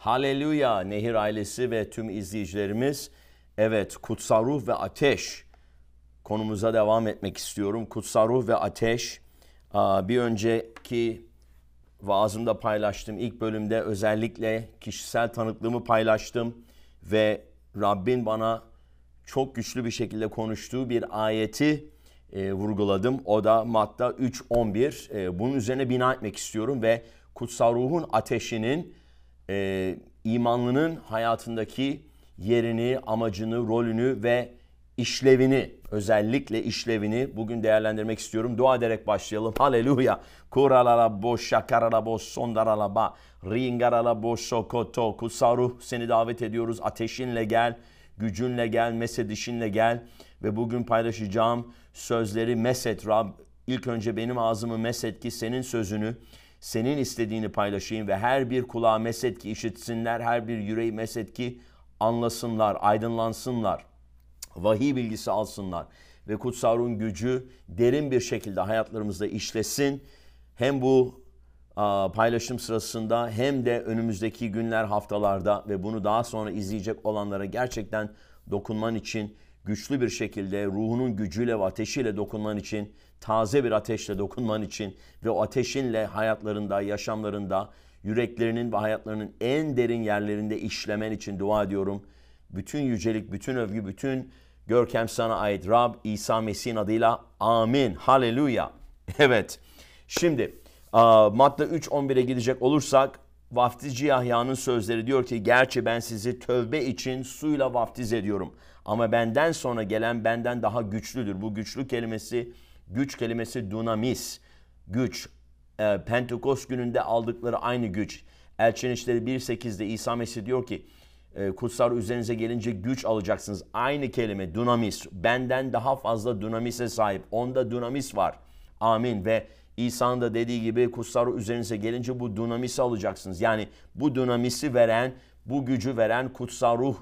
Haleluya Nehir ailesi ve tüm izleyicilerimiz. Evet kutsal ruh ve ateş konumuza devam etmek istiyorum. Kutsal ruh ve ateş bir önceki vaazımda paylaştım. İlk bölümde özellikle kişisel tanıklığımı paylaştım ve Rabbin bana çok güçlü bir şekilde konuştuğu bir ayeti e, vurguladım. O da Matta 3.11. E, bunun üzerine bina etmek istiyorum ve kutsal ruhun ateşinin e, imanlının hayatındaki yerini, amacını, rolünü ve işlevini, özellikle işlevini bugün değerlendirmek istiyorum. Dua ederek başlayalım. Haleluya. Kuralala boş şakarala boş sondarala ba ringarala boş sokoto kutsal ruh seni davet ediyoruz. Ateşinle gel, gücünle gel, mesedişinle gel ve bugün paylaşacağım sözleri meset Rab. İlk önce benim ağzımı meset ki senin sözünü senin istediğini paylaşayım ve her bir kulağa meset ki işitsinler, her bir yüreği meset ki anlasınlar, aydınlansınlar, vahiy bilgisi alsınlar ve kutsal ruhun gücü derin bir şekilde hayatlarımızda işlesin. Hem bu paylaşım sırasında hem de önümüzdeki günler, haftalarda ve bunu daha sonra izleyecek olanlara gerçekten dokunman için güçlü bir şekilde ruhunun gücüyle ve ateşiyle dokunman için, taze bir ateşle dokunman için ve o ateşinle hayatlarında, yaşamlarında, yüreklerinin ve hayatlarının en derin yerlerinde işlemen için dua ediyorum. Bütün yücelik, bütün övgü, bütün görkem sana ait Rab İsa Mesih'in adıyla amin. Haleluya. Evet. Şimdi Matta 3.11'e gidecek olursak vaftizci Yahya'nın sözleri diyor ki gerçi ben sizi tövbe için suyla vaftiz ediyorum. Ama benden sonra gelen benden daha güçlüdür. Bu güçlü kelimesi, güç kelimesi dunamis, güç. E, Pentekost gününde aldıkları aynı güç. Elçin İşleri 1.8'de İsa Mesih diyor ki, e, kutsal üzerinize gelince güç alacaksınız. Aynı kelime dunamis. Benden daha fazla dunamise sahip. Onda dunamis var. Amin. Ve İsa'nın da dediği gibi kutsal üzerinize gelince bu dunamisi alacaksınız. Yani bu dunamisi veren, bu gücü veren kutsal ruh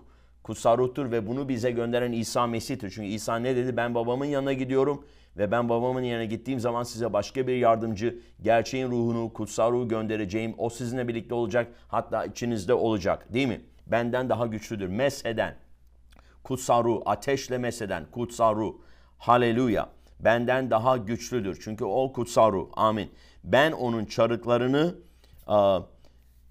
kutsal ruhtur ve bunu bize gönderen İsa Mesih'tir. Çünkü İsa ne dedi? Ben babamın yanına gidiyorum ve ben babamın yanına gittiğim zaman size başka bir yardımcı, gerçeğin ruhunu, kutsal ruhu göndereceğim. O sizinle birlikte olacak, hatta içinizde olacak. Değil mi? Benden daha güçlüdür. Mesheden, kutsal ruh, ateşle mesheden, kutsal ruh. Haleluya. Benden daha güçlüdür. Çünkü o kutsal ruh. Amin. Ben onun çarıklarını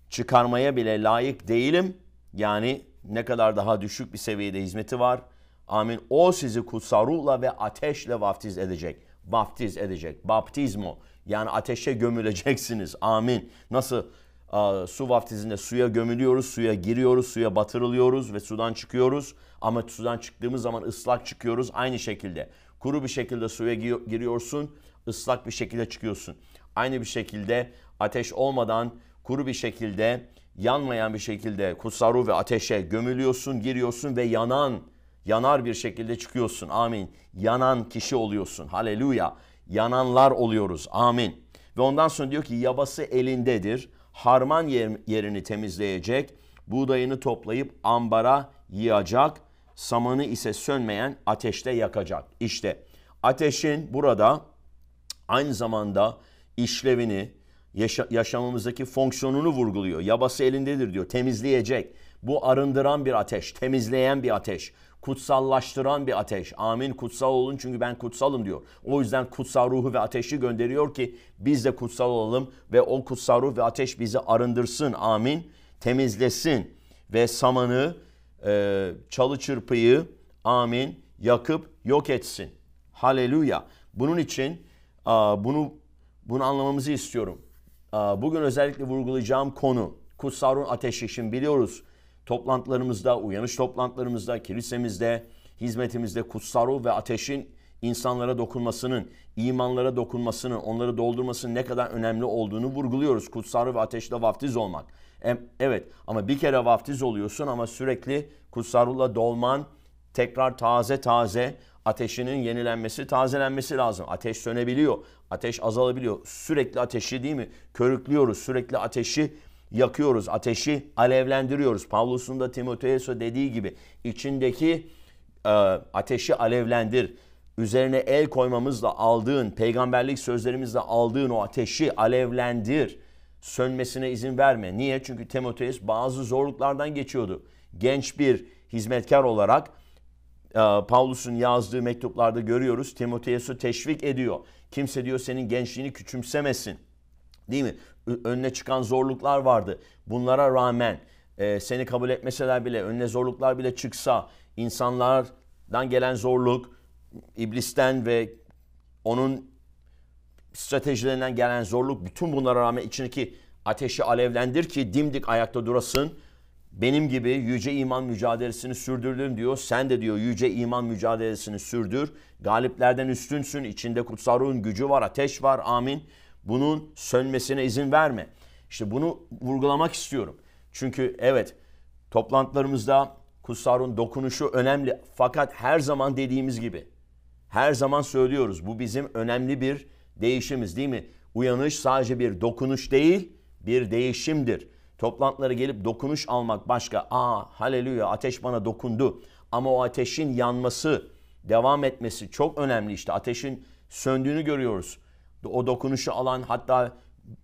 çıkarmaya bile layık değilim. Yani ne kadar daha düşük bir seviyede hizmeti var. Amin. O sizi kutsal ruhla ve ateşle vaftiz edecek. Vaftiz edecek. Baptizmo. Yani ateşe gömüleceksiniz. Amin. Nasıl a, su vaftizinde suya gömülüyoruz, suya giriyoruz, suya batırılıyoruz ve sudan çıkıyoruz. Ama sudan çıktığımız zaman ıslak çıkıyoruz. Aynı şekilde kuru bir şekilde suya giriyorsun, ıslak bir şekilde çıkıyorsun. Aynı bir şekilde ateş olmadan kuru bir şekilde yanmayan bir şekilde kutsal ruh ve ateşe gömülüyorsun, giriyorsun ve yanan, yanar bir şekilde çıkıyorsun. Amin. Yanan kişi oluyorsun. Haleluya. Yananlar oluyoruz. Amin. Ve ondan sonra diyor ki yabası elindedir. Harman yerini temizleyecek. Buğdayını toplayıp ambara yığacak. Samanı ise sönmeyen ateşte yakacak. İşte ateşin burada aynı zamanda işlevini, yaşa- yaşamımızdaki fonksiyonunu vurguluyor. Yabası elindedir diyor. Temizleyecek. Bu arındıran bir ateş, temizleyen bir ateş, kutsallaştıran bir ateş. Amin. Kutsal olun çünkü ben kutsalım diyor. O yüzden kutsal ruhu ve ateşi gönderiyor ki biz de kutsal olalım ve o kutsal ruh ve ateş bizi arındırsın. Amin. Temizlesin ve samanı, e, çalı çırpıyı, amin, yakıp yok etsin. Haleluya. Bunun için bunu bunu anlamamızı istiyorum. Bugün özellikle vurgulayacağım konu kutsal ruhun ateşi. Şimdi biliyoruz toplantılarımızda, uyanış toplantılarımızda, kilisemizde, hizmetimizde kutsal ruh ve ateşin insanlara dokunmasının, imanlara dokunmasının, onları doldurmasının ne kadar önemli olduğunu vurguluyoruz. Kutsal ruh ve ateşle vaftiz olmak. Evet ama bir kere vaftiz oluyorsun ama sürekli kutsal ruhla dolman, tekrar taze taze ateşinin yenilenmesi, tazelenmesi lazım. Ateş sönebiliyor, ateş azalabiliyor. Sürekli ateşi değil mi? Körüklüyoruz, sürekli ateşi yakıyoruz, ateşi alevlendiriyoruz. Pavlus'un da Timoteus'a dediği gibi içindeki e, ateşi alevlendir. Üzerine el koymamızla aldığın, peygamberlik sözlerimizle aldığın o ateşi alevlendir. sönmesine izin verme. Niye? Çünkü Timoteus bazı zorluklardan geçiyordu. Genç bir hizmetkar olarak Paulus'un yazdığı mektuplarda görüyoruz. Timoteus'u teşvik ediyor. Kimse diyor senin gençliğini küçümsemesin. Değil mi? Önüne çıkan zorluklar vardı. Bunlara rağmen e, seni kabul etmeseler bile, önüne zorluklar bile çıksa, insanlardan gelen zorluk, iblisten ve onun stratejilerinden gelen zorluk, bütün bunlara rağmen içindeki ateşi alevlendir ki dimdik ayakta durasın. Benim gibi yüce iman mücadelesini sürdürdüm diyor. Sen de diyor yüce iman mücadelesini sürdür. Galiplerden üstünsün. İçinde kutsal ruhun gücü var, ateş var. Amin. Bunun sönmesine izin verme. İşte bunu vurgulamak istiyorum. Çünkü evet toplantılarımızda kutsal dokunuşu önemli. Fakat her zaman dediğimiz gibi her zaman söylüyoruz bu bizim önemli bir değişimiz değil mi? Uyanış sadece bir dokunuş değil bir değişimdir. Toplantılara gelip dokunuş almak başka. Aa haleluya ateş bana dokundu. Ama o ateşin yanması, devam etmesi çok önemli işte. Ateşin söndüğünü görüyoruz. O dokunuşu alan hatta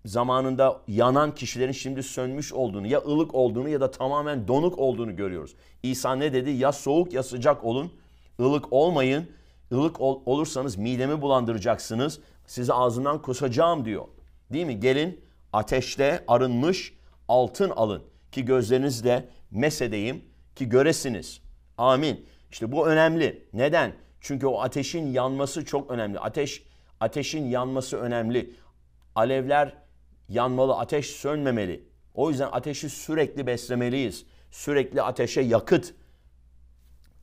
zamanında yanan kişilerin şimdi sönmüş olduğunu ya ılık olduğunu ya da tamamen donuk olduğunu görüyoruz. İsa ne dedi? Ya soğuk ya sıcak olun. ılık olmayın. Ilık ol, olursanız midemi bulandıracaksınız. Sizi ağzından kusacağım diyor. Değil mi? Gelin ateşte arınmış altın alın ki gözlerinizde mesedeyim ki göresiniz. Amin. İşte bu önemli. Neden? Çünkü o ateşin yanması çok önemli. Ateş ateşin yanması önemli. Alevler yanmalı, ateş sönmemeli. O yüzden ateşi sürekli beslemeliyiz. Sürekli ateşe yakıt,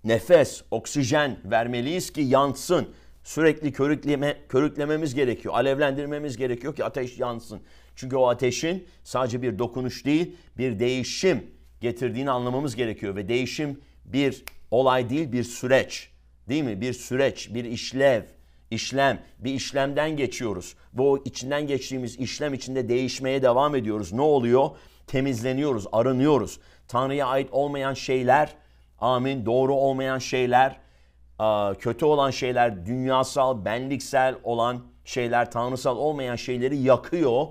nefes, oksijen vermeliyiz ki yansın. Sürekli körükleme, körüklememiz gerekiyor. Alevlendirmemiz gerekiyor ki ateş yansın. Çünkü o ateşin sadece bir dokunuş değil, bir değişim getirdiğini anlamamız gerekiyor. Ve değişim bir olay değil, bir süreç. Değil mi? Bir süreç, bir işlev, işlem, bir işlemden geçiyoruz. Ve o içinden geçtiğimiz işlem içinde değişmeye devam ediyoruz. Ne oluyor? Temizleniyoruz, arınıyoruz. Tanrı'ya ait olmayan şeyler, amin, doğru olmayan şeyler, kötü olan şeyler, dünyasal, benliksel olan şeyler, tanrısal olmayan şeyleri yakıyor.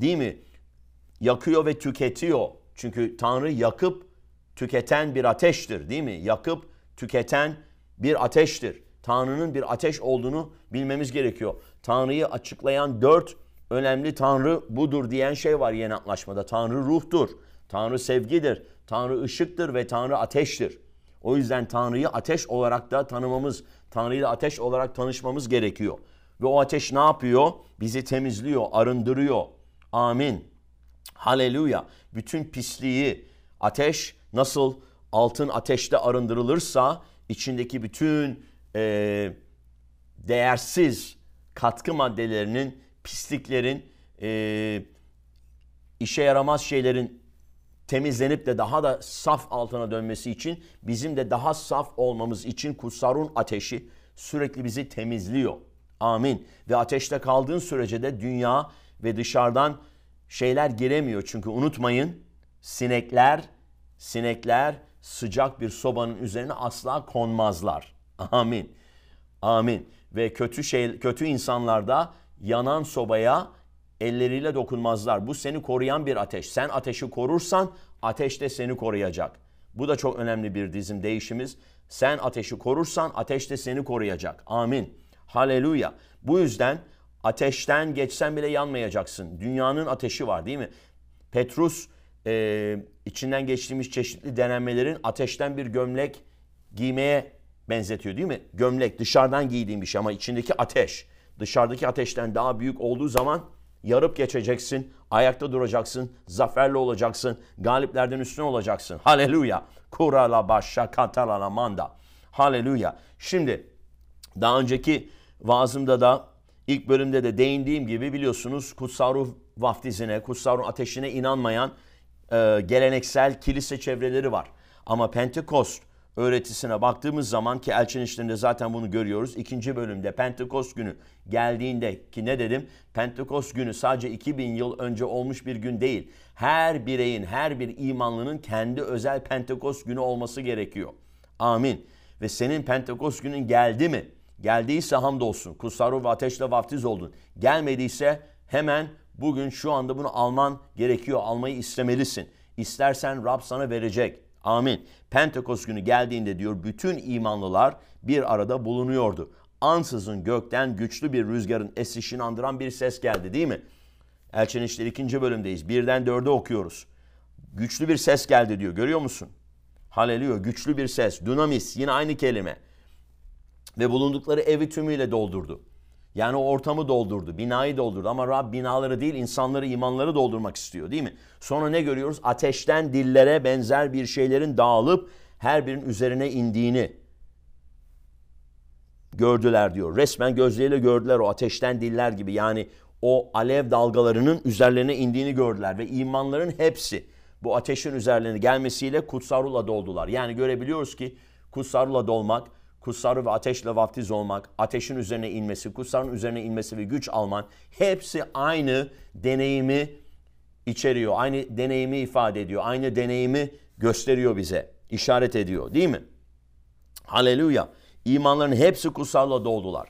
Değil mi? Yakıyor ve tüketiyor. Çünkü Tanrı yakıp tüketen bir ateştir değil mi? Yakıp tüketen bir ateştir. Tanrı'nın bir ateş olduğunu bilmemiz gerekiyor. Tanrı'yı açıklayan dört önemli Tanrı budur diyen şey var yeni antlaşmada. Tanrı ruhtur, Tanrı sevgidir, Tanrı ışıktır ve Tanrı ateştir. O yüzden Tanrı'yı ateş olarak da tanımamız, Tanrı'yla ateş olarak tanışmamız gerekiyor. Ve o ateş ne yapıyor? Bizi temizliyor, arındırıyor. Amin. Haleluya. Bütün pisliği ateş nasıl altın ateşte arındırılırsa içindeki bütün e, değersiz katkı maddelerinin, pisliklerin, e, işe yaramaz şeylerin temizlenip de daha da saf altına dönmesi için bizim de daha saf olmamız için kutsarun ateşi sürekli bizi temizliyor. Amin. Ve ateşte kaldığın sürece de dünya ve dışarıdan şeyler giremiyor. Çünkü unutmayın sinekler sinekler sıcak bir sobanın üzerine asla konmazlar. Amin. Amin. Ve kötü şey kötü insanlar da yanan sobaya elleriyle dokunmazlar. Bu seni koruyan bir ateş. Sen ateşi korursan ateş de seni koruyacak. Bu da çok önemli bir dizim değişimiz. Sen ateşi korursan ateş de seni koruyacak. Amin. Haleluya. Bu yüzden ateşten geçsen bile yanmayacaksın. Dünyanın ateşi var değil mi? Petrus e, içinden geçtiğimiz çeşitli denenmelerin ateşten bir gömlek giymeye benzetiyor değil mi? Gömlek dışarıdan giydiğim bir şey ama içindeki ateş dışarıdaki ateşten daha büyük olduğu zaman yarıp geçeceksin, ayakta duracaksın, zaferli olacaksın, galiplerden üstün olacaksın. Haleluya. Kurala başa katala manda. Haleluya. Şimdi daha önceki vaazımda da ilk bölümde de değindiğim gibi biliyorsunuz kutsal ruh vaftizine, kutsal ruh ateşine inanmayan e, geleneksel kilise çevreleri var. Ama Pentekost öğretisine baktığımız zaman ki elçin işlerinde zaten bunu görüyoruz. İkinci bölümde Pentekost günü geldiğinde ki ne dedim? Pentekost günü sadece 2000 yıl önce olmuş bir gün değil. Her bireyin, her bir imanlının kendi özel Pentekost günü olması gerekiyor. Amin. Ve senin Pentekost günün geldi mi? Geldiyse hamdolsun. Kutsal ruh ve ateşle vaftiz oldun. Gelmediyse hemen Bugün şu anda bunu alman gerekiyor. Almayı istemelisin. İstersen Rab sana verecek. Amin. Pentekost günü geldiğinde diyor bütün imanlılar bir arada bulunuyordu. Ansızın gökten güçlü bir rüzgarın esişini andıran bir ses geldi değil mi? Elçin İşleri ikinci bölümdeyiz. Birden dörde okuyoruz. Güçlü bir ses geldi diyor. Görüyor musun? Haleluya. Güçlü bir ses. Dunamis. Yine aynı kelime. Ve bulundukları evi tümüyle doldurdu. Yani o ortamı doldurdu, binayı doldurdu. Ama Rab binaları değil, insanları, imanları doldurmak istiyor değil mi? Sonra ne görüyoruz? Ateşten dillere benzer bir şeylerin dağılıp her birinin üzerine indiğini gördüler diyor. Resmen gözleriyle gördüler o ateşten diller gibi. Yani o alev dalgalarının üzerlerine indiğini gördüler ve imanların hepsi bu ateşin üzerlerine gelmesiyle kutsal ruhla doldular. Yani görebiliyoruz ki kutsal ruhla dolmak, kutsal ruh ve ateşle vaftiz olmak, ateşin üzerine inmesi, kutsalın üzerine inmesi ve güç alman hepsi aynı deneyimi içeriyor. Aynı deneyimi ifade ediyor. Aynı deneyimi gösteriyor bize. işaret ediyor değil mi? Haleluya. İmanların hepsi kutsalla doldular.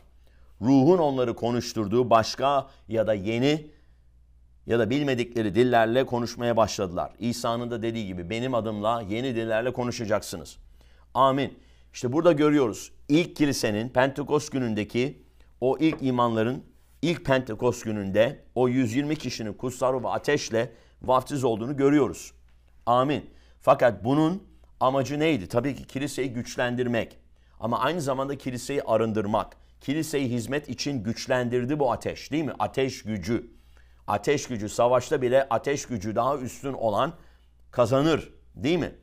Ruhun onları konuşturduğu başka ya da yeni ya da bilmedikleri dillerle konuşmaya başladılar. İsa'nın da dediği gibi benim adımla yeni dillerle konuşacaksınız. Amin. İşte burada görüyoruz ilk kilisenin Pentekost günündeki o ilk imanların ilk Pentekost gününde o 120 kişinin kutsal ve ateşle vaftiz olduğunu görüyoruz. Amin. Fakat bunun amacı neydi? Tabii ki kiliseyi güçlendirmek. Ama aynı zamanda kiliseyi arındırmak. Kiliseyi hizmet için güçlendirdi bu ateş değil mi? Ateş gücü. Ateş gücü savaşta bile ateş gücü daha üstün olan kazanır değil mi?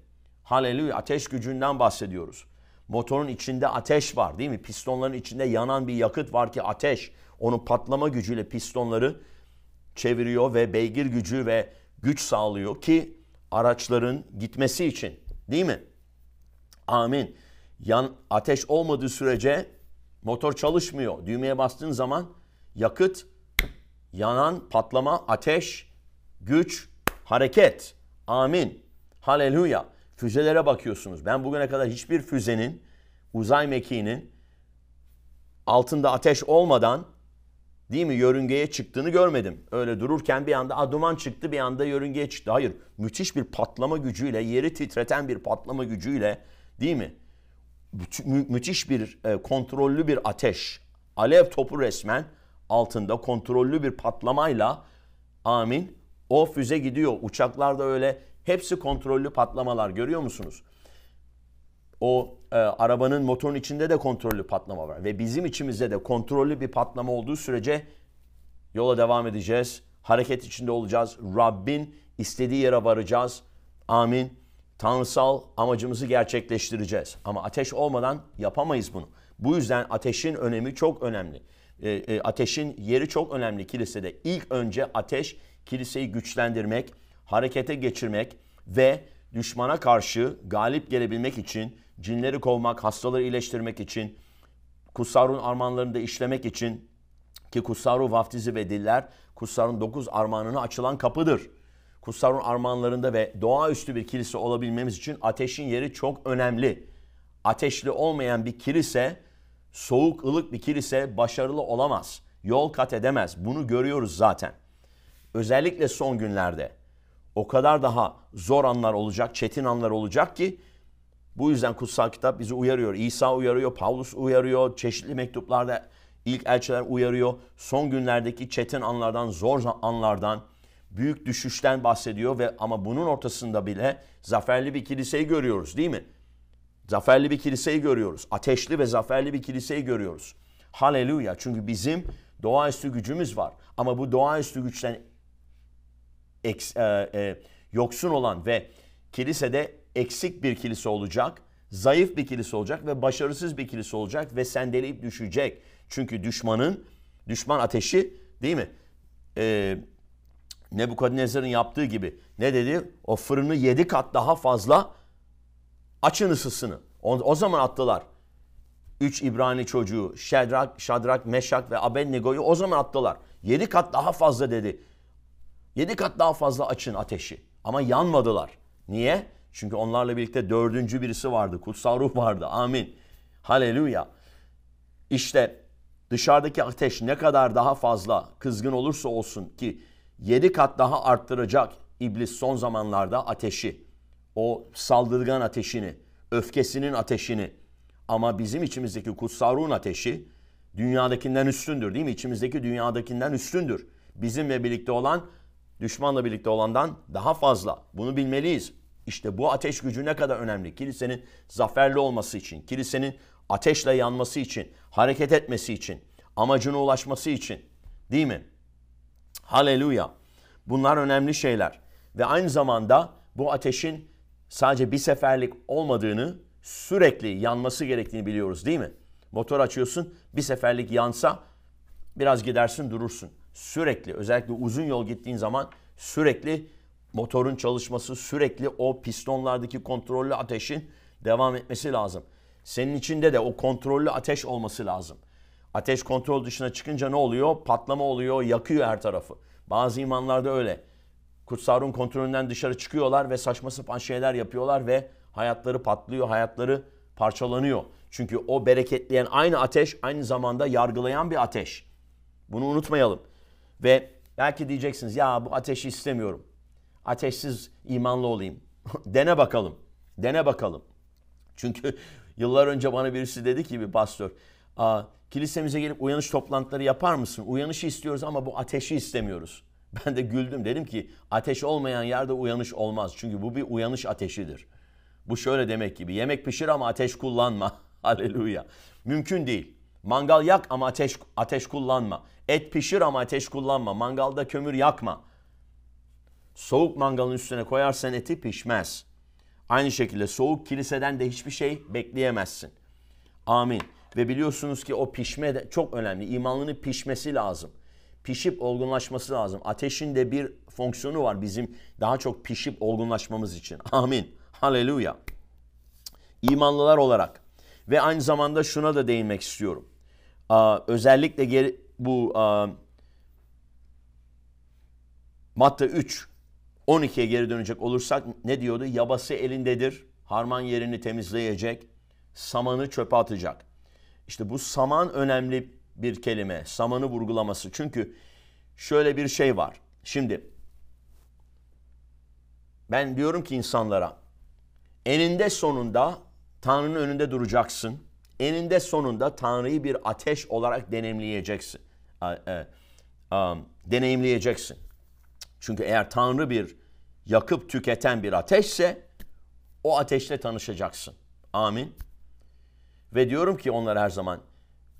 Haleluya ateş gücünden bahsediyoruz. Motorun içinde ateş var değil mi? Pistonların içinde yanan bir yakıt var ki ateş. Onun patlama gücüyle pistonları çeviriyor ve beygir gücü ve güç sağlıyor ki araçların gitmesi için. Değil mi? Amin. Yan ateş olmadığı sürece motor çalışmıyor. Düğmeye bastığın zaman yakıt, yanan, patlama, ateş, güç, hareket. Amin. Haleluya. Füzelere bakıyorsunuz. Ben bugüne kadar hiçbir füzenin, uzay mekiğinin altında ateş olmadan değil mi yörüngeye çıktığını görmedim. Öyle dururken bir anda duman çıktı bir anda yörüngeye çıktı. Hayır müthiş bir patlama gücüyle yeri titreten bir patlama gücüyle değil mi? Mü- müthiş bir e, kontrollü bir ateş. Alev topu resmen altında kontrollü bir patlamayla amin o füze gidiyor. Uçaklarda öyle hepsi kontrollü patlamalar görüyor musunuz? O e, arabanın motorun içinde de kontrollü patlama var. Ve bizim içimizde de kontrollü bir patlama olduğu sürece yola devam edeceğiz. Hareket içinde olacağız. Rabbin istediği yere varacağız. Amin. Tanrısal amacımızı gerçekleştireceğiz. Ama ateş olmadan yapamayız bunu. Bu yüzden ateşin önemi çok önemli. E, e, ateşin yeri çok önemli kilisede. İlk önce ateş kiliseyi güçlendirmek, harekete geçirmek ve düşmana karşı galip gelebilmek için, cinleri kovmak, hastaları iyileştirmek için, kutsarun armağanlarını da işlemek için ki kutsarun vaftizi ve diller kutsarun dokuz armağanına açılan kapıdır. Kutsarun armağanlarında ve doğaüstü bir kilise olabilmemiz için ateşin yeri çok önemli. Ateşli olmayan bir kilise, soğuk ılık bir kilise başarılı olamaz. Yol kat edemez. Bunu görüyoruz zaten. Özellikle son günlerde o kadar daha zor anlar olacak, çetin anlar olacak ki bu yüzden kutsal kitap bizi uyarıyor. İsa uyarıyor, Paulus uyarıyor, çeşitli mektuplarda ilk elçiler uyarıyor. Son günlerdeki çetin anlardan, zor anlardan, büyük düşüşten bahsediyor ve ama bunun ortasında bile zaferli bir kiliseyi görüyoruz değil mi? Zaferli bir kiliseyi görüyoruz. Ateşli ve zaferli bir kiliseyi görüyoruz. Haleluya. Çünkü bizim doğaüstü gücümüz var. Ama bu doğaüstü güçten eks, e, e, yoksun olan ve kilisede eksik bir kilise olacak, zayıf bir kilise olacak ve başarısız bir kilise olacak ve sendeleyip düşecek. Çünkü düşmanın, düşman ateşi değil mi? Ee, Nebukadnezar'ın yaptığı gibi ne dedi? O fırını yedi kat daha fazla açın ısısını. O, o zaman attılar. Üç İbrani çocuğu Şedrak, Şadrak, Meşak ve Abednego'yu o zaman attılar. Yedi kat daha fazla dedi. Yedi kat daha fazla açın ateşi. Ama yanmadılar. Niye? Çünkü onlarla birlikte dördüncü birisi vardı. Kutsal ruh vardı. Amin. Haleluya. İşte dışarıdaki ateş ne kadar daha fazla kızgın olursa olsun ki Yedi kat daha arttıracak iblis son zamanlarda ateşi. O saldırgan ateşini, öfkesinin ateşini. Ama bizim içimizdeki kutsal ruhun ateşi dünyadakinden üstündür değil mi? İçimizdeki dünyadakinden üstündür. Bizimle birlikte olan, düşmanla birlikte olandan daha fazla. Bunu bilmeliyiz. İşte bu ateş gücü ne kadar önemli. Kilisenin zaferli olması için, kilisenin ateşle yanması için, hareket etmesi için, amacına ulaşması için. Değil mi? Haleluya. Bunlar önemli şeyler. Ve aynı zamanda bu ateşin sadece bir seferlik olmadığını, sürekli yanması gerektiğini biliyoruz değil mi? Motor açıyorsun, bir seferlik yansa biraz gidersin durursun. Sürekli, özellikle uzun yol gittiğin zaman sürekli motorun çalışması, sürekli o pistonlardaki kontrollü ateşin devam etmesi lazım. Senin içinde de o kontrollü ateş olması lazım. Ateş kontrol dışına çıkınca ne oluyor? Patlama oluyor, yakıyor her tarafı. Bazı imanlarda öyle. Kutsarun kontrolünden dışarı çıkıyorlar ve saçma sapan şeyler yapıyorlar ve hayatları patlıyor, hayatları parçalanıyor. Çünkü o bereketleyen aynı ateş aynı zamanda yargılayan bir ateş. Bunu unutmayalım. Ve belki diyeceksiniz ya bu ateşi istemiyorum. Ateşsiz imanlı olayım. Dene bakalım. Dene bakalım. Çünkü yıllar önce bana birisi dedi ki bir pastör, Aa, kilisemize gelip uyanış toplantıları yapar mısın? Uyanışı istiyoruz ama bu ateşi istemiyoruz. Ben de güldüm. Dedim ki ateş olmayan yerde uyanış olmaz. Çünkü bu bir uyanış ateşidir. Bu şöyle demek gibi. Yemek pişir ama ateş kullanma. Haleluya. Mümkün değil. Mangal yak ama ateş ateş kullanma. Et pişir ama ateş kullanma. Mangalda kömür yakma. Soğuk mangalın üstüne koyarsan eti pişmez. Aynı şekilde soğuk kiliseden de hiçbir şey bekleyemezsin. Amin. Ve biliyorsunuz ki o pişme de çok önemli. İmanlının pişmesi lazım. Pişip olgunlaşması lazım. Ateşin de bir fonksiyonu var bizim daha çok pişip olgunlaşmamız için. Amin. Haleluya. İmanlılar olarak ve aynı zamanda şuna da değinmek istiyorum. Aa, özellikle geri, bu aa, Matta 3 12'ye geri dönecek olursak ne diyordu? Yabası elindedir. Harman yerini temizleyecek. Samanı çöpe atacak. İşte bu saman önemli bir kelime. Samanı vurgulaması. Çünkü şöyle bir şey var. Şimdi ben diyorum ki insanlara eninde sonunda Tanrı'nın önünde duracaksın. Eninde sonunda Tanrı'yı bir ateş olarak deneyimleyeceksin. E, deneyimleyeceksin. Çünkü eğer Tanrı bir yakıp tüketen bir ateşse o ateşle tanışacaksın. Amin. Ve diyorum ki onlara her zaman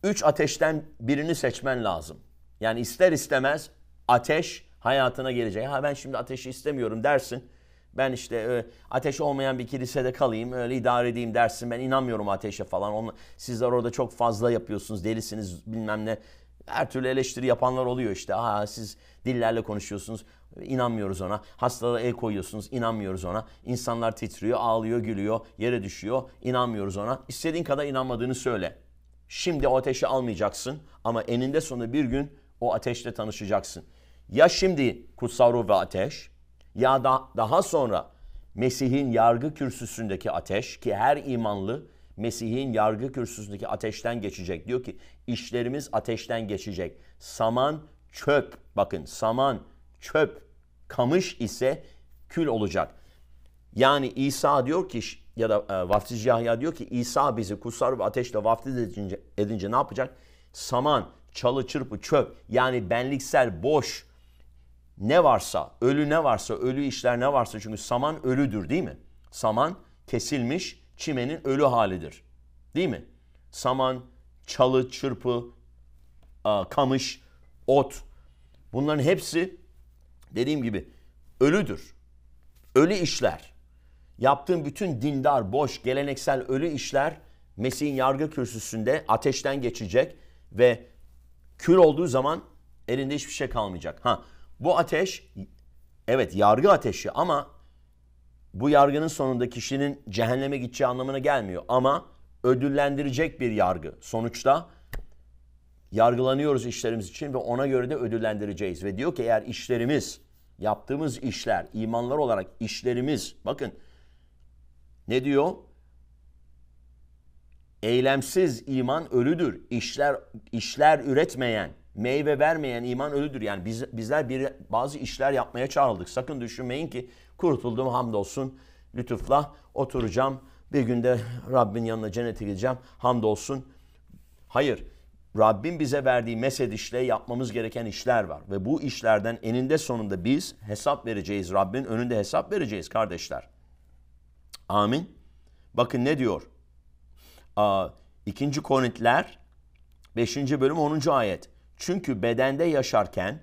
üç ateşten birini seçmen lazım. Yani ister istemez ateş hayatına gelecek. Ha ben şimdi ateşi istemiyorum dersin. Ben işte e, ateş olmayan bir kilisede kalayım, öyle idare edeyim dersin. Ben inanmıyorum ateşe falan. Onu, sizler orada çok fazla yapıyorsunuz, delisiniz bilmem ne. Her türlü eleştiri yapanlar oluyor işte. Ha siz dillerle konuşuyorsunuz, inanmıyoruz ona. Hastalara el koyuyorsunuz, inanmıyoruz ona. İnsanlar titriyor, ağlıyor, gülüyor, yere düşüyor, inanmıyoruz ona. İstediğin kadar inanmadığını söyle. Şimdi o ateşi almayacaksın ama eninde sonunda bir gün o ateşle tanışacaksın. Ya şimdi kutsal ruh ve ateş ya da daha sonra Mesih'in yargı kürsüsündeki ateş ki her imanlı Mesih'in yargı kürsüsündeki ateşten geçecek. Diyor ki işlerimiz ateşten geçecek. Saman çöp bakın saman çöp kamış ise kül olacak. Yani İsa diyor ki ya da e, vaftiz Yahya diyor ki İsa bizi kutsal ve ateşle vaftiz edince, edince ne yapacak? Saman, çalı çırpı, çöp yani benliksel, boş, ne varsa, ölü ne varsa, ölü işler ne varsa çünkü saman ölüdür değil mi? Saman kesilmiş çimenin ölü halidir. Değil mi? Saman, çalı, çırpı, kamış, ot bunların hepsi dediğim gibi ölüdür. Ölü işler. Yaptığın bütün dindar, boş, geleneksel ölü işler Mesih'in yargı kürsüsünde ateşten geçecek ve kül olduğu zaman elinde hiçbir şey kalmayacak. Ha bu ateş evet yargı ateşi ama bu yargının sonunda kişinin cehenneme gideceği anlamına gelmiyor. Ama ödüllendirecek bir yargı. Sonuçta yargılanıyoruz işlerimiz için ve ona göre de ödüllendireceğiz. Ve diyor ki eğer işlerimiz, yaptığımız işler, imanlar olarak işlerimiz, bakın ne diyor? Eylemsiz iman ölüdür. İşler işler üretmeyen meyve vermeyen iman ölüdür. Yani biz, bizler bir, bazı işler yapmaya çağrıldık. Sakın düşünmeyin ki kurtuldum hamdolsun lütufla oturacağım. Bir günde Rabbin yanına cennete gideceğim hamdolsun. Hayır Rabbin bize verdiği mesed işle yapmamız gereken işler var. Ve bu işlerden eninde sonunda biz hesap vereceğiz. Rabbin önünde hesap vereceğiz kardeşler. Amin. Bakın ne diyor? Aa, 2. Korintiler 5. bölüm 10. ayet. Çünkü bedende yaşarken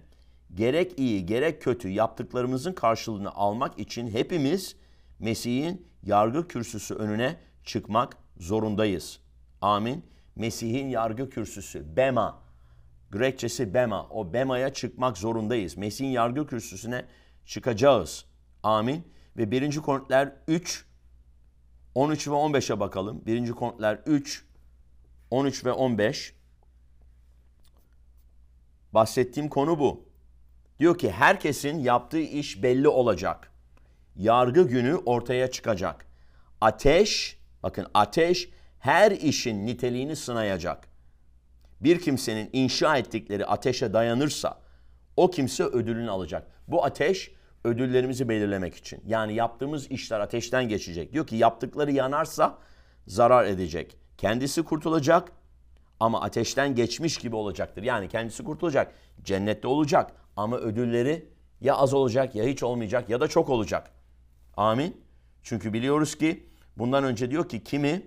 gerek iyi gerek kötü yaptıklarımızın karşılığını almak için hepimiz Mesih'in yargı kürsüsü önüne çıkmak zorundayız. Amin. Mesih'in yargı kürsüsü, Bema, Grekçesi Bema, o Bema'ya çıkmak zorundayız. Mesih'in yargı kürsüsüne çıkacağız. Amin. Ve 1. Korintiler 3, 13 ve 15'e bakalım. 1. Korintiler 3, 13 ve 15. Bahsettiğim konu bu. Diyor ki herkesin yaptığı iş belli olacak. Yargı günü ortaya çıkacak. Ateş, bakın ateş her işin niteliğini sınayacak. Bir kimsenin inşa ettikleri ateşe dayanırsa o kimse ödülünü alacak. Bu ateş ödüllerimizi belirlemek için. Yani yaptığımız işler ateşten geçecek. Diyor ki yaptıkları yanarsa zarar edecek. Kendisi kurtulacak ama ateşten geçmiş gibi olacaktır. Yani kendisi kurtulacak. Cennette olacak ama ödülleri ya az olacak ya hiç olmayacak ya da çok olacak. Amin. Çünkü biliyoruz ki bundan önce diyor ki kimi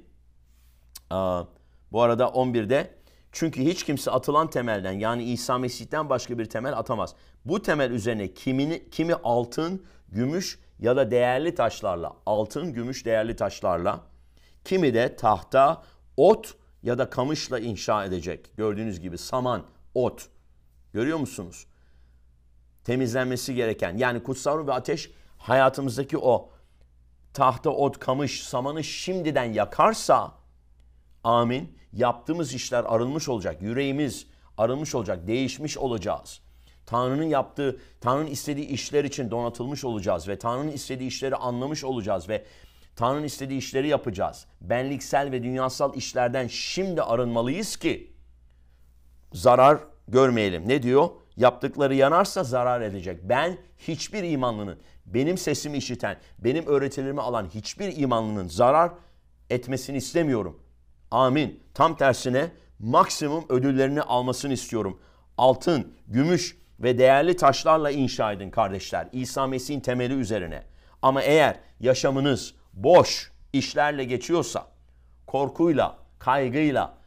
bu arada 11'de çünkü hiç kimse atılan temelden yani İsa Mesih'ten başka bir temel atamaz. Bu temel üzerine kimini, kimi altın, gümüş ya da değerli taşlarla, altın, gümüş, değerli taşlarla, kimi de tahta, ot ya da kamışla inşa edecek. Gördüğünüz gibi saman, ot. Görüyor musunuz? Temizlenmesi gereken yani kutsal ve ateş hayatımızdaki o tahta, ot, kamış, samanı şimdiden yakarsa Amin. Yaptığımız işler arınmış olacak. Yüreğimiz arınmış olacak. Değişmiş olacağız. Tanrı'nın yaptığı, Tanrı'nın istediği işler için donatılmış olacağız ve Tanrı'nın istediği işleri anlamış olacağız ve Tanrı'nın istediği işleri yapacağız. Benliksel ve dünyasal işlerden şimdi arınmalıyız ki zarar görmeyelim. Ne diyor? Yaptıkları yanarsa zarar edecek. Ben hiçbir imanlının, benim sesimi işiten, benim öğretilerimi alan hiçbir imanlının zarar etmesini istemiyorum. Amin. Tam tersine maksimum ödüllerini almasını istiyorum. Altın, gümüş ve değerli taşlarla inşa edin kardeşler. İsa Mesih'in temeli üzerine. Ama eğer yaşamınız boş işlerle geçiyorsa, korkuyla, kaygıyla,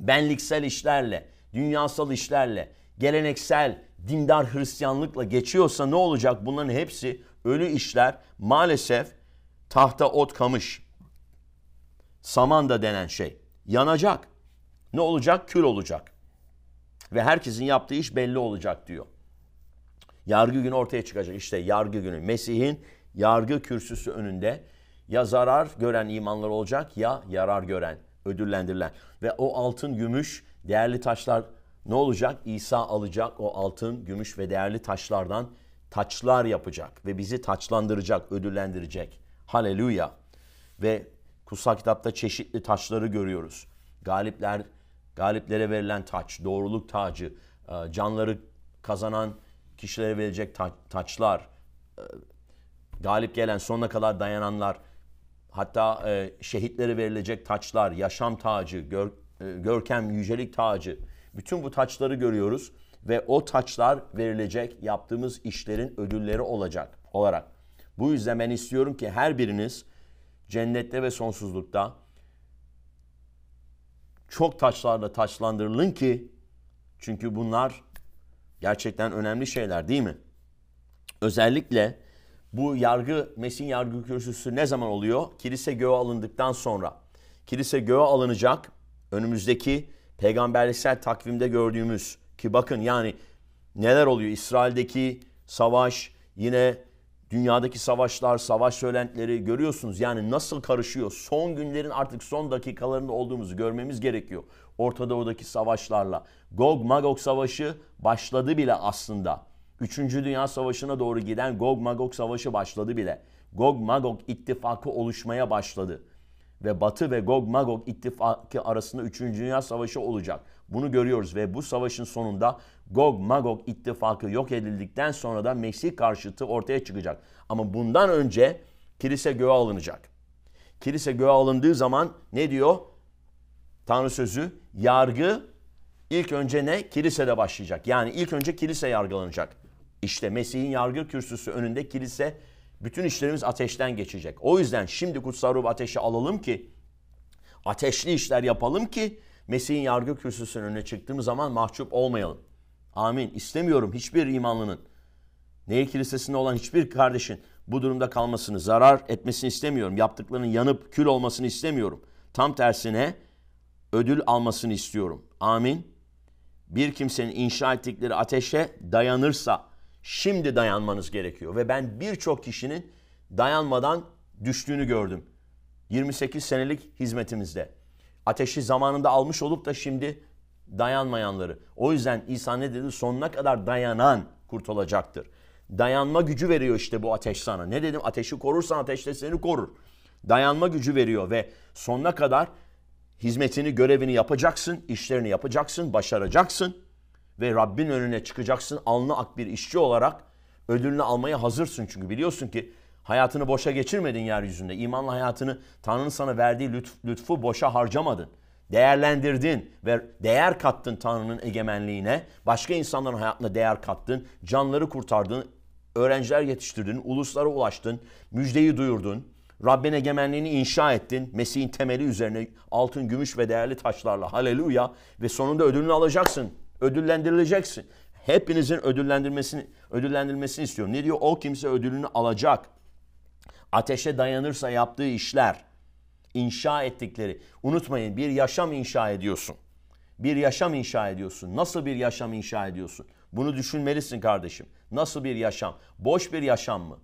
benliksel işlerle, dünyasal işlerle, geleneksel dindar Hristiyanlıkla geçiyorsa ne olacak? Bunların hepsi ölü işler maalesef tahta ot kamış samanda denen şey yanacak. Ne olacak? Kül olacak. Ve herkesin yaptığı iş belli olacak diyor. Yargı günü ortaya çıkacak. İşte yargı günü. Mesih'in yargı kürsüsü önünde ya zarar gören imanlar olacak ya yarar gören, ödüllendirilen. Ve o altın, gümüş, değerli taşlar ne olacak? İsa alacak o altın, gümüş ve değerli taşlardan taçlar yapacak ve bizi taçlandıracak, ödüllendirecek. Haleluya. Ve Kutsal kitapta çeşitli taçları görüyoruz. Galipler, galiplere verilen taç, doğruluk tacı, e, canları kazanan kişilere verilecek ta- taçlar, e, galip gelen sonuna kadar dayananlar, hatta e, şehitlere verilecek taçlar, yaşam tacı, gör, görkem, yücelik tacı. Bütün bu taçları görüyoruz ve o taçlar verilecek yaptığımız işlerin ödülleri olacak olarak. Bu yüzden ben istiyorum ki her biriniz cennette ve sonsuzlukta çok taşlarla taçlandırılın ki çünkü bunlar gerçekten önemli şeyler değil mi? Özellikle bu yargı, Mesih'in yargı kürsüsü ne zaman oluyor? Kilise göğe alındıktan sonra. Kilise göğe alınacak önümüzdeki peygamberliksel takvimde gördüğümüz ki bakın yani neler oluyor? İsrail'deki savaş, yine Dünyadaki savaşlar, savaş söylentileri görüyorsunuz. Yani nasıl karışıyor? Son günlerin artık son dakikalarında olduğumuzu görmemiz gerekiyor. Orta Doğu'daki savaşlarla. Gog Magog savaşı başladı bile aslında. Üçüncü Dünya Savaşı'na doğru giden Gog Magog savaşı başladı bile. Gog Magog ittifakı oluşmaya başladı. Ve Batı ve Gog Magog ittifakı arasında 3. Dünya Savaşı olacak. Bunu görüyoruz ve bu savaşın sonunda Gog Magog ittifakı yok edildikten sonra da Mesih karşıtı ortaya çıkacak. Ama bundan önce kilise göğe alınacak. Kilise göğe alındığı zaman ne diyor? Tanrı sözü yargı ilk önce ne? Kilisede başlayacak. Yani ilk önce kilise yargılanacak. İşte Mesih'in yargı kürsüsü önünde kilise bütün işlerimiz ateşten geçecek. O yüzden şimdi kutsal ruh ateşi alalım ki ateşli işler yapalım ki Mesih'in yargı kürsüsünün önüne çıktığımız zaman mahcup olmayalım. Amin. İstemiyorum hiçbir imanlının, Nehir Kilisesi'nde olan hiçbir kardeşin bu durumda kalmasını, zarar etmesini istemiyorum. Yaptıklarının yanıp kül olmasını istemiyorum. Tam tersine ödül almasını istiyorum. Amin. Bir kimsenin inşa ettikleri ateşe dayanırsa şimdi dayanmanız gerekiyor. Ve ben birçok kişinin dayanmadan düştüğünü gördüm. 28 senelik hizmetimizde. Ateşi zamanında almış olup da şimdi dayanmayanları. O yüzden İsa ne dedi? Sonuna kadar dayanan kurtulacaktır. Dayanma gücü veriyor işte bu ateş sana. Ne dedim? Ateşi korursan ateş de seni korur. Dayanma gücü veriyor ve sonuna kadar hizmetini, görevini yapacaksın, işlerini yapacaksın, başaracaksın ve Rabbin önüne çıkacaksın alnı ak bir işçi olarak ödülünü almaya hazırsın çünkü biliyorsun ki hayatını boşa geçirmedin yeryüzünde. İmanla hayatını Tanrı'nın sana verdiği lütf, lütfu boşa harcamadın. Değerlendirdin ve değer kattın Tanrı'nın egemenliğine. Başka insanların hayatına değer kattın. Canları kurtardın. Öğrenciler yetiştirdin. Uluslara ulaştın. Müjdeyi duyurdun. Rabbin egemenliğini inşa ettin. Mesih'in temeli üzerine altın, gümüş ve değerli taşlarla. Haleluya. Ve sonunda ödülünü alacaksın. Ödüllendirileceksin. Hepinizin ödüllendirmesini, ödüllendirilmesini istiyorum. Ne diyor? O kimse ödülünü alacak. Ateşe dayanırsa yaptığı işler, inşa ettikleri. Unutmayın bir yaşam inşa ediyorsun. Bir yaşam inşa ediyorsun. Nasıl bir yaşam inşa ediyorsun? Bunu düşünmelisin kardeşim. Nasıl bir yaşam? Boş bir yaşam mı?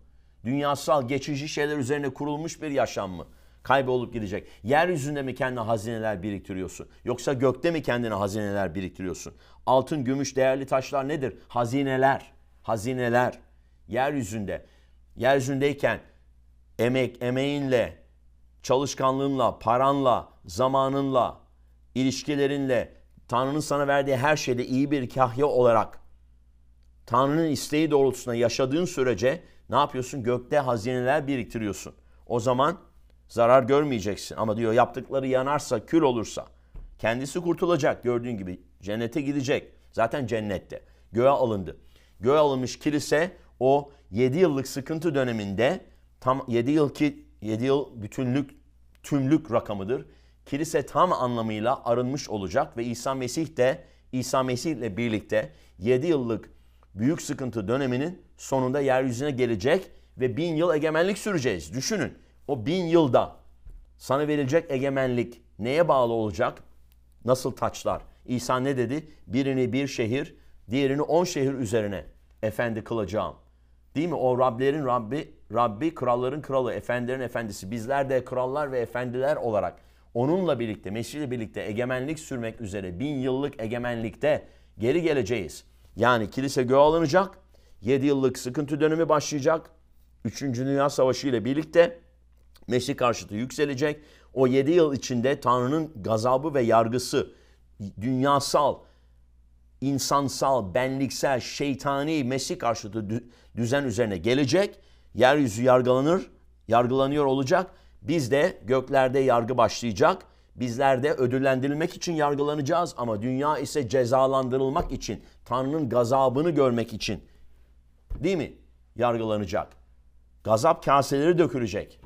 Dünyasal geçici şeyler üzerine kurulmuş bir yaşam mı? Kaybolup gidecek. Yeryüzünde mi kendine hazineler biriktiriyorsun? Yoksa gökte mi kendine hazineler biriktiriyorsun? Altın, gümüş, değerli taşlar nedir? Hazineler. Hazineler. Yeryüzünde. Yeryüzündeyken emek, emeğinle, çalışkanlığınla, paranla, zamanınla, ilişkilerinle, Tanrı'nın sana verdiği her şeyde iyi bir kahya olarak Tanrı'nın isteği doğrultusunda yaşadığın sürece ne yapıyorsun? Gökte hazineler biriktiriyorsun. O zaman zarar görmeyeceksin. Ama diyor yaptıkları yanarsa, kül olursa kendisi kurtulacak. Gördüğün gibi cennete gidecek. Zaten cennette. Göğe alındı. Göğe alınmış kilise o 7 yıllık sıkıntı döneminde tam 7 yıl ki 7 yıl bütünlük tümlük rakamıdır. Kilise tam anlamıyla arınmış olacak ve İsa Mesih de İsa Mesih ile birlikte 7 yıllık büyük sıkıntı döneminin sonunda yeryüzüne gelecek ve bin yıl egemenlik süreceğiz. Düşünün o bin yılda sana verilecek egemenlik neye bağlı olacak? Nasıl taçlar? İsa ne dedi? Birini bir şehir, diğerini on şehir üzerine efendi kılacağım. Değil mi? O Rablerin Rabbi, Rabbi kralların kralı, efendilerin efendisi. Bizler de krallar ve efendiler olarak onunla birlikte, Mesih ile birlikte egemenlik sürmek üzere bin yıllık egemenlikte geri geleceğiz. Yani kilise göğe alınacak. 7 yıllık sıkıntı dönemi başlayacak. 3. Dünya Savaşı ile birlikte Mesih karşıtı yükselecek. O 7 yıl içinde Tanrı'nın gazabı ve yargısı dünyasal, insansal, benliksel, şeytani Mesih karşıtı düzen üzerine gelecek. Yeryüzü yargılanır, yargılanıyor olacak. Biz de göklerde yargı başlayacak. Bizler de ödüllendirilmek için yargılanacağız ama dünya ise cezalandırılmak için, Tanrı'nın gazabını görmek için değil mi? Yargılanacak. Gazap kaseleri dökülecek.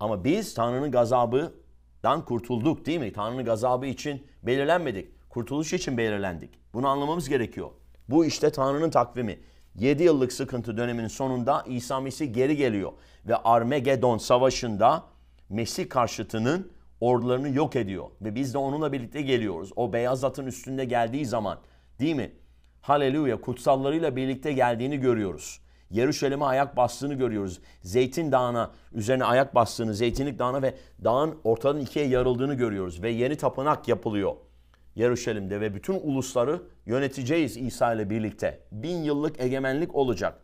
Ama biz Tanrı'nın gazabından kurtulduk değil mi? Tanrı'nın gazabı için belirlenmedik. Kurtuluş için belirlendik. Bunu anlamamız gerekiyor. Bu işte Tanrı'nın takvimi. 7 yıllık sıkıntı döneminin sonunda İsa Mesih geri geliyor. Ve Armagedon savaşında Mesih karşıtının ordularını yok ediyor. Ve biz de onunla birlikte geliyoruz. O beyaz atın üstünde geldiği zaman değil mi? Haleluya kutsallarıyla birlikte geldiğini görüyoruz. Yeruşalim'e ayak bastığını görüyoruz. Zeytin Dağı'na üzerine ayak bastığını, Zeytinlik Dağı'na ve dağın ortadan ikiye yarıldığını görüyoruz. Ve yeni tapınak yapılıyor Yeruşalim'de ve bütün ulusları yöneteceğiz İsa ile birlikte. Bin yıllık egemenlik olacak.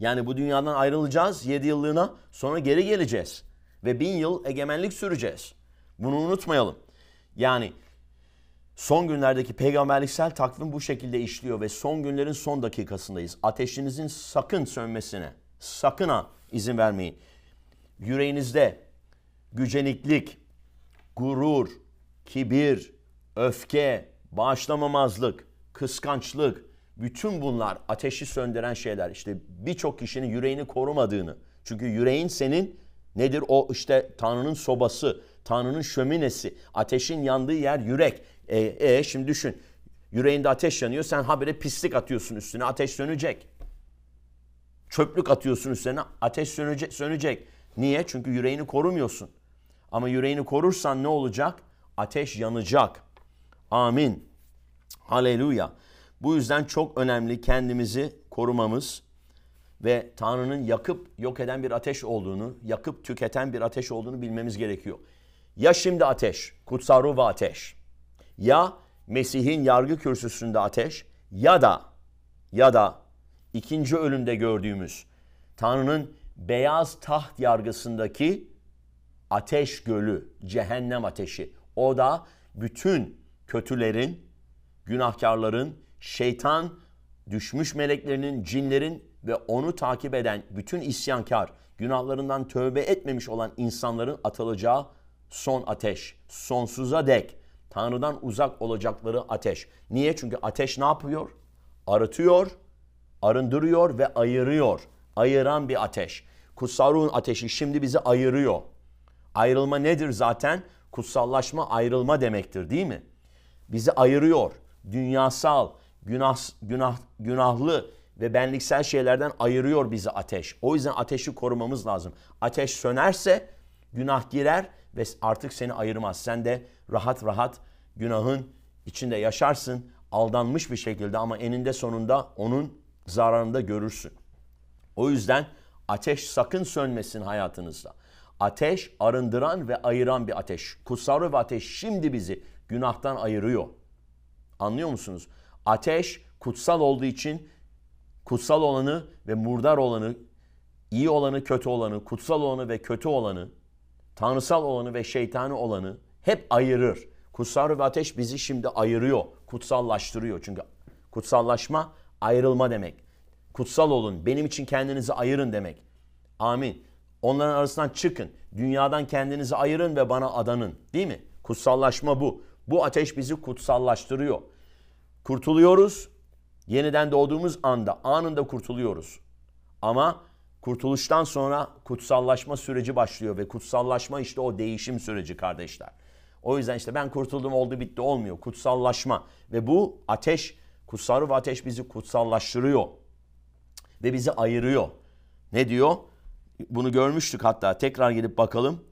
Yani bu dünyadan ayrılacağız 7 yıllığına sonra geri geleceğiz. Ve bin yıl egemenlik süreceğiz. Bunu unutmayalım. Yani son günlerdeki peygamberliksel takvim bu şekilde işliyor ve son günlerin son dakikasındayız. Ateşinizin sakın sönmesine, sakın ha izin vermeyin. Yüreğinizde güceniklik, gurur, kibir, öfke, bağışlamamazlık, kıskançlık, bütün bunlar ateşi söndüren şeyler. İşte birçok kişinin yüreğini korumadığını. Çünkü yüreğin senin nedir o işte Tanrı'nın sobası, Tanrı'nın şöminesi, ateşin yandığı yer yürek. E, e şimdi düşün. Yüreğinde ateş yanıyor. Sen habire pislik atıyorsun üstüne. Ateş sönecek. Çöplük atıyorsun üstüne. Ateş sönecek. sönecek. Niye? Çünkü yüreğini korumuyorsun. Ama yüreğini korursan ne olacak? Ateş yanacak. Amin. Haleluya. Bu yüzden çok önemli kendimizi korumamız ve Tanrı'nın yakıp yok eden bir ateş olduğunu, yakıp tüketen bir ateş olduğunu bilmemiz gerekiyor. Ya şimdi ateş, kutsal ruh ateş. Ya Mesih'in yargı kürsüsünde ateş ya da ya da ikinci ölümde gördüğümüz Tanrı'nın beyaz taht yargısındaki ateş gölü, cehennem ateşi. O da bütün kötülerin, günahkarların, şeytan, düşmüş meleklerinin, cinlerin ve onu takip eden bütün isyankar, günahlarından tövbe etmemiş olan insanların atılacağı son ateş. Sonsuza dek Tanrı'dan uzak olacakları ateş. Niye? Çünkü ateş ne yapıyor? Arıtıyor, arındırıyor ve ayırıyor. Ayıran bir ateş. Kutsal ruhun ateşi şimdi bizi ayırıyor. Ayrılma nedir zaten? Kutsallaşma ayrılma demektir değil mi? Bizi ayırıyor. Dünyasal, günah, günah, günahlı ve benliksel şeylerden ayırıyor bizi ateş. O yüzden ateşi korumamız lazım. Ateş sönerse günah girer ve artık seni ayırmaz. Sen de rahat rahat günahın içinde yaşarsın. Aldanmış bir şekilde ama eninde sonunda onun zararını da görürsün. O yüzden ateş sakın sönmesin hayatınızda. Ateş arındıran ve ayıran bir ateş. Kutsal ve ateş şimdi bizi günahtan ayırıyor. Anlıyor musunuz? Ateş kutsal olduğu için kutsal olanı ve murdar olanı, iyi olanı, kötü olanı, kutsal olanı ve kötü olanı, tanrısal olanı ve şeytani olanı hep ayırır. Kutsal ve ateş bizi şimdi ayırıyor, kutsallaştırıyor. Çünkü kutsallaşma ayrılma demek. Kutsal olun, benim için kendinizi ayırın demek. Amin. Onların arasından çıkın. Dünyadan kendinizi ayırın ve bana adanın. Değil mi? Kutsallaşma bu. Bu ateş bizi kutsallaştırıyor. Kurtuluyoruz. Yeniden doğduğumuz anda anında kurtuluyoruz. Ama kurtuluştan sonra kutsallaşma süreci başlıyor ve kutsallaşma işte o değişim süreci kardeşler. O yüzden işte ben kurtuldum oldu bitti olmuyor. Kutsallaşma ve bu ateş, kutsal ve ateş bizi kutsallaştırıyor ve bizi ayırıyor. Ne diyor? Bunu görmüştük hatta. Tekrar gidip bakalım.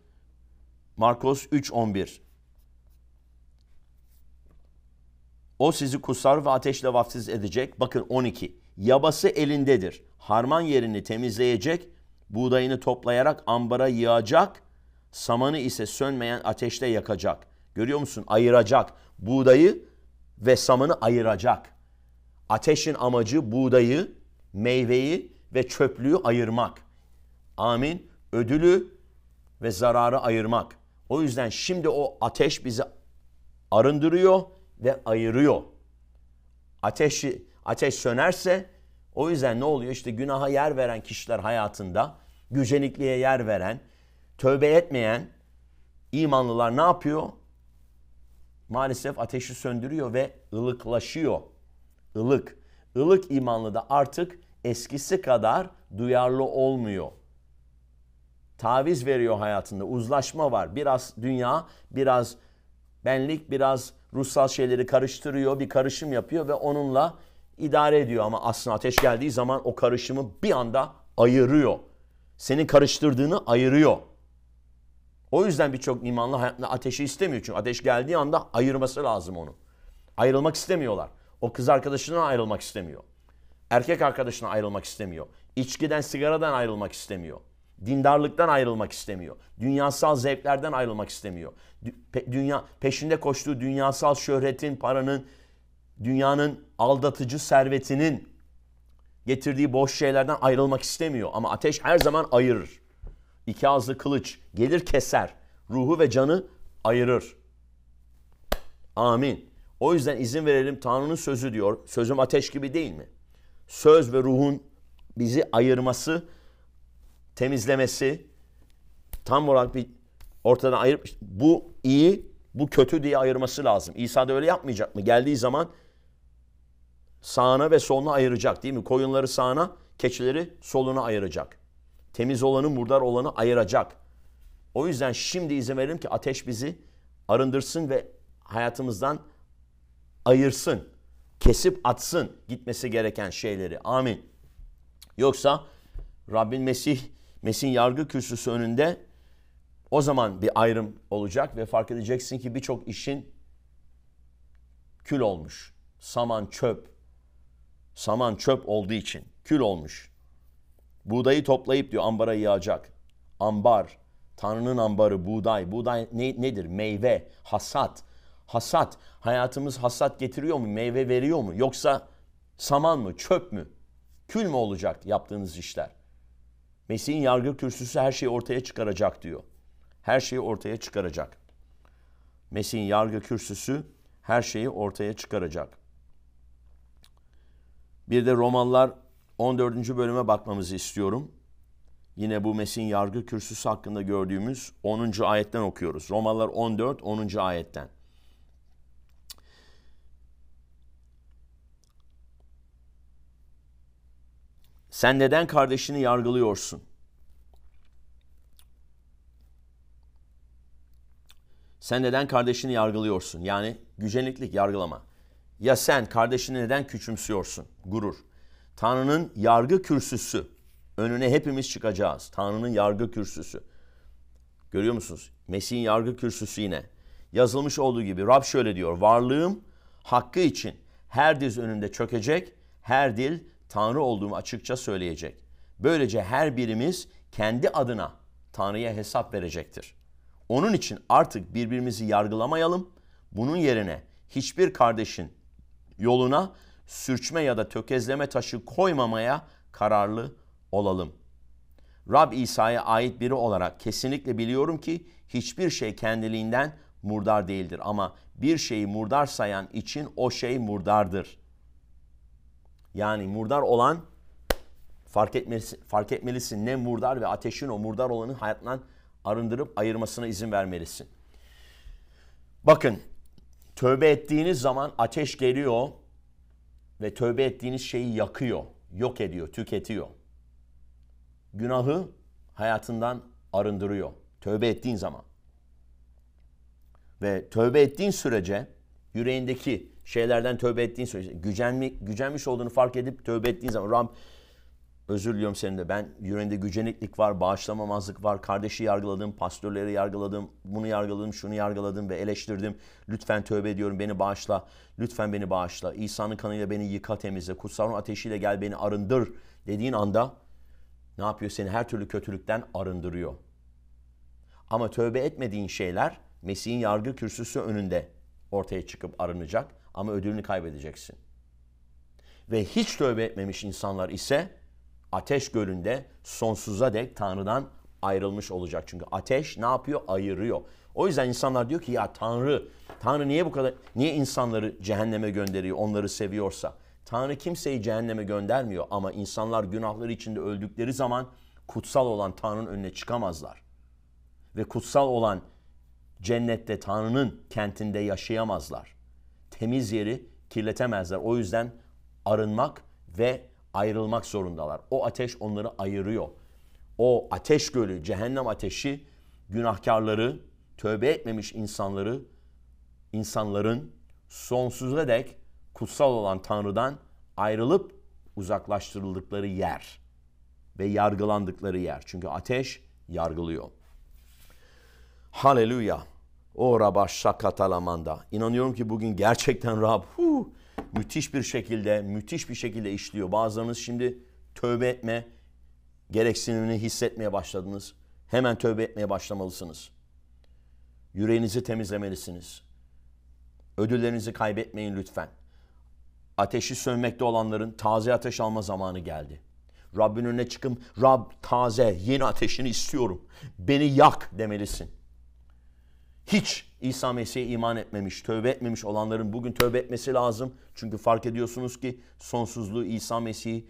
Markos 3.11 O sizi kusar ve ateşle vaftiz edecek. Bakın 12. Yabası elindedir. Harman yerini temizleyecek. Buğdayını toplayarak ambara yığacak. Samanı ise sönmeyen ateşte yakacak. Görüyor musun? Ayıracak. Buğdayı ve samanı ayıracak. Ateşin amacı buğdayı, meyveyi ve çöplüğü ayırmak. Amin. Ödülü ve zararı ayırmak. O yüzden şimdi o ateş bizi arındırıyor ve ayırıyor. Ateşi ateş sönerse o yüzden ne oluyor? İşte günaha yer veren kişiler hayatında, gücenikliğe yer veren, tövbe etmeyen imanlılar ne yapıyor? Maalesef ateşi söndürüyor ve ılıklaşıyor. Ilık. Ilık imanlı da artık eskisi kadar duyarlı olmuyor. Taviz veriyor hayatında. Uzlaşma var. Biraz dünya, biraz benlik, biraz ruhsal şeyleri karıştırıyor, bir karışım yapıyor ve onunla idare ediyor. Ama aslında ateş geldiği zaman o karışımı bir anda ayırıyor. Seni karıştırdığını ayırıyor. O yüzden birçok imanlı hayatında ateşi istemiyor. Çünkü ateş geldiği anda ayırması lazım onu. Ayrılmak istemiyorlar. O kız arkadaşından ayrılmak istemiyor. Erkek arkadaşına ayrılmak istemiyor. İçkiden, sigaradan ayrılmak istemiyor. Dindarlıktan ayrılmak istemiyor. Dünyasal zevklerden ayrılmak istemiyor. Dünya peşinde koştuğu dünyasal şöhretin, paranın, dünyanın aldatıcı servetinin getirdiği boş şeylerden ayrılmak istemiyor ama ateş her zaman ayırır. iki ağızlı kılıç gelir keser. Ruhu ve canı ayırır. Amin. O yüzden izin verelim Tanrı'nın sözü diyor. Sözüm ateş gibi değil mi? Söz ve ruhun bizi ayırması, temizlemesi, tam olarak bir ortadan ayırıp bu iyi, bu kötü diye ayırması lazım. İsa da öyle yapmayacak mı? Geldiği zaman sağına ve soluna ayıracak değil mi? Koyunları sağına, keçileri soluna ayıracak. Temiz olanı, murdar olanı ayıracak. O yüzden şimdi izin verelim ki ateş bizi arındırsın ve hayatımızdan ayırsın. Kesip atsın gitmesi gereken şeyleri. Amin. Yoksa Rabbin Mesih, Mesih'in yargı kürsüsü önünde o zaman bir ayrım olacak ve fark edeceksin ki birçok işin kül olmuş. Saman çöp. Saman çöp olduğu için kül olmuş. Buğdayı toplayıp diyor ambara yağacak. Ambar, Tanrı'nın ambarı buğday. Buğday ne, nedir? Meyve, hasat. Hasat, hayatımız hasat getiriyor mu? Meyve veriyor mu? Yoksa saman mı, çöp mü? Kül mü olacak yaptığınız işler? Mesih'in yargı kürsüsü her şeyi ortaya çıkaracak diyor. Her şeyi ortaya çıkaracak. Mesih'in yargı kürsüsü her şeyi ortaya çıkaracak. Bir de Romalılar 14. bölüme bakmamızı istiyorum. Yine bu Mesih'in yargı kürsüsü hakkında gördüğümüz 10. ayetten okuyoruz. Romalılar 14. 10. ayetten. Sen neden kardeşini yargılıyorsun? Sen neden kardeşini yargılıyorsun? Yani gücenliklik, yargılama. Ya sen kardeşini neden küçümsüyorsun? Gurur. Tanrı'nın yargı kürsüsü. Önüne hepimiz çıkacağız. Tanrı'nın yargı kürsüsü. Görüyor musunuz? Mesih'in yargı kürsüsü yine. Yazılmış olduğu gibi Rab şöyle diyor. Varlığım hakkı için her diz önünde çökecek, her dil Tanrı olduğumu açıkça söyleyecek. Böylece her birimiz kendi adına Tanrı'ya hesap verecektir. Onun için artık birbirimizi yargılamayalım. Bunun yerine hiçbir kardeşin yoluna sürçme ya da tökezleme taşı koymamaya kararlı olalım. Rab İsa'ya ait biri olarak kesinlikle biliyorum ki hiçbir şey kendiliğinden murdar değildir ama bir şeyi murdar sayan için o şey murdardır. Yani murdar olan fark etmelisin, fark etmelisin ne murdar ve ateşin o murdar olanı hayatından arındırıp ayırmasına izin vermelisin. Bakın tövbe ettiğiniz zaman ateş geliyor ve tövbe ettiğiniz şeyi yakıyor, yok ediyor, tüketiyor. Günahı hayatından arındırıyor. Tövbe ettiğin zaman. Ve tövbe ettiğin sürece yüreğindeki şeylerden tövbe ettiğin sürece gücenmi, gücenmiş olduğunu fark edip tövbe ettiğin zaman Rab özür diliyorum senin de ben yüreğinde güceniklik var, bağışlamamazlık var, kardeşi yargıladım, pastörleri yargıladım, bunu yargıladım, şunu yargıladım ve eleştirdim. Lütfen tövbe ediyorum beni bağışla, lütfen beni bağışla. İsa'nın kanıyla beni yıka temizle, kutsal ateşiyle gel beni arındır dediğin anda ne yapıyor? Seni her türlü kötülükten arındırıyor. Ama tövbe etmediğin şeyler Mesih'in yargı kürsüsü önünde ortaya çıkıp arınacak ama ödülünü kaybedeceksin. Ve hiç tövbe etmemiş insanlar ise ateş gölünde sonsuza dek Tanrı'dan ayrılmış olacak. Çünkü ateş ne yapıyor? Ayırıyor. O yüzden insanlar diyor ki ya Tanrı, Tanrı niye bu kadar, niye insanları cehenneme gönderiyor onları seviyorsa? Tanrı kimseyi cehenneme göndermiyor ama insanlar günahları içinde öldükleri zaman kutsal olan Tanrı'nın önüne çıkamazlar. Ve kutsal olan cennette Tanrı'nın kentinde yaşayamazlar. Temiz yeri kirletemezler. O yüzden arınmak ve ayrılmak zorundalar. O ateş onları ayırıyor. O ateş gölü, cehennem ateşi günahkarları, tövbe etmemiş insanları, insanların sonsuza dek kutsal olan Tanrı'dan ayrılıp uzaklaştırıldıkları yer ve yargılandıkları yer. Çünkü ateş yargılıyor. Haleluya. O Rabba şakatalamanda. İnanıyorum ki bugün gerçekten Rab hu, müthiş bir şekilde, müthiş bir şekilde işliyor. Bazılarınız şimdi tövbe etme gereksinimini hissetmeye başladınız. Hemen tövbe etmeye başlamalısınız. Yüreğinizi temizlemelisiniz. Ödüllerinizi kaybetmeyin lütfen. Ateşi sönmekte olanların taze ateş alma zamanı geldi. Rabbin önüne çıkıp Rab taze yeni ateşini istiyorum. Beni yak demelisin. Hiç İsa Mesih'e iman etmemiş, tövbe etmemiş olanların bugün tövbe etmesi lazım. Çünkü fark ediyorsunuz ki sonsuzluğu İsa Mesih'i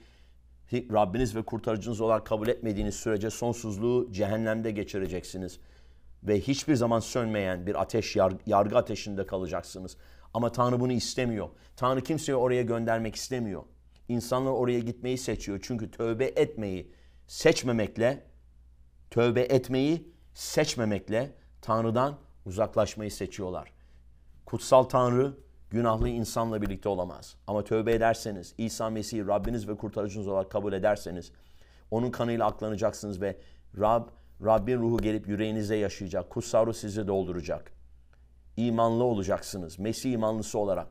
Rabbiniz ve kurtarıcınız olarak kabul etmediğiniz sürece sonsuzluğu cehennemde geçireceksiniz. Ve hiçbir zaman sönmeyen bir ateş, yargı ateşinde kalacaksınız. Ama Tanrı bunu istemiyor. Tanrı kimseyi oraya göndermek istemiyor. İnsanlar oraya gitmeyi seçiyor. Çünkü tövbe etmeyi seçmemekle, tövbe etmeyi seçmemekle Tanrı'dan uzaklaşmayı seçiyorlar. Kutsal Tanrı günahlı insanla birlikte olamaz. Ama tövbe ederseniz, İsa Mesih'i Rabbiniz ve kurtarıcınız olarak kabul ederseniz, onun kanıyla aklanacaksınız ve Rab, Rabbin ruhu gelip yüreğinizde yaşayacak. Kutsal ruh sizi dolduracak. İmanlı olacaksınız. Mesih imanlısı olarak.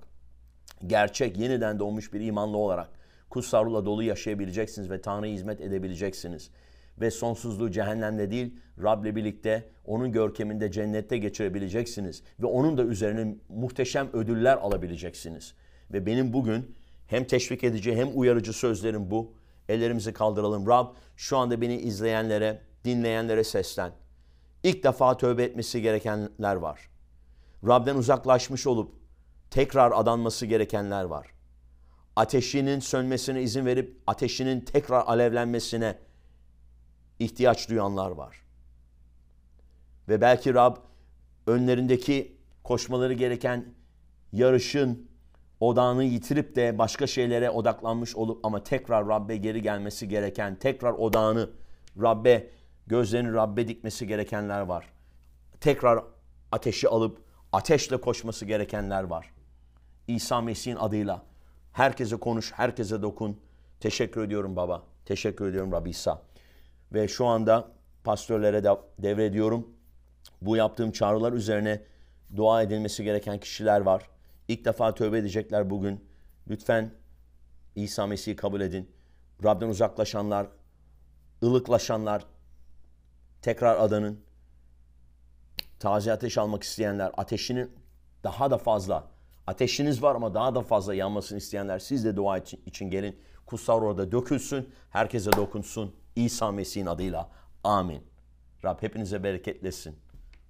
Gerçek, yeniden doğmuş bir imanlı olarak. Kutsal ruhla dolu yaşayabileceksiniz ve Tanrı'ya hizmet edebileceksiniz ve sonsuzluğu cehennemde değil Rab'le birlikte onun görkeminde cennette geçirebileceksiniz ve onun da üzerine muhteşem ödüller alabileceksiniz. Ve benim bugün hem teşvik edici hem uyarıcı sözlerim bu. Ellerimizi kaldıralım. Rab şu anda beni izleyenlere, dinleyenlere seslen. İlk defa tövbe etmesi gerekenler var. Rab'den uzaklaşmış olup tekrar adanması gerekenler var. Ateşinin sönmesine izin verip ateşinin tekrar alevlenmesine ihtiyaç duyanlar var. Ve belki Rab önlerindeki koşmaları gereken yarışın odağını yitirip de başka şeylere odaklanmış olup ama tekrar Rabbe geri gelmesi gereken, tekrar odağını Rabbe, gözlerini Rabbe dikmesi gerekenler var. Tekrar ateşi alıp ateşle koşması gerekenler var. İsa Mesih'in adıyla herkese konuş, herkese dokun. Teşekkür ediyorum baba. Teşekkür ediyorum Rabbi İsa. Ve şu anda pastörlere de devrediyorum. Bu yaptığım çağrılar üzerine dua edilmesi gereken kişiler var. İlk defa tövbe edecekler bugün. Lütfen İsa Mesih'i kabul edin. Rab'den uzaklaşanlar, ılıklaşanlar tekrar adanın. Taze ateş almak isteyenler, ateşinin daha da fazla, ateşiniz var ama daha da fazla yanmasını isteyenler siz de dua için, için gelin. Kutsal orada dökülsün, herkese dokunsun. İsa Mesih'in adıyla. Amin. Rab hepinize bereketlesin.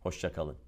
Hoşçakalın.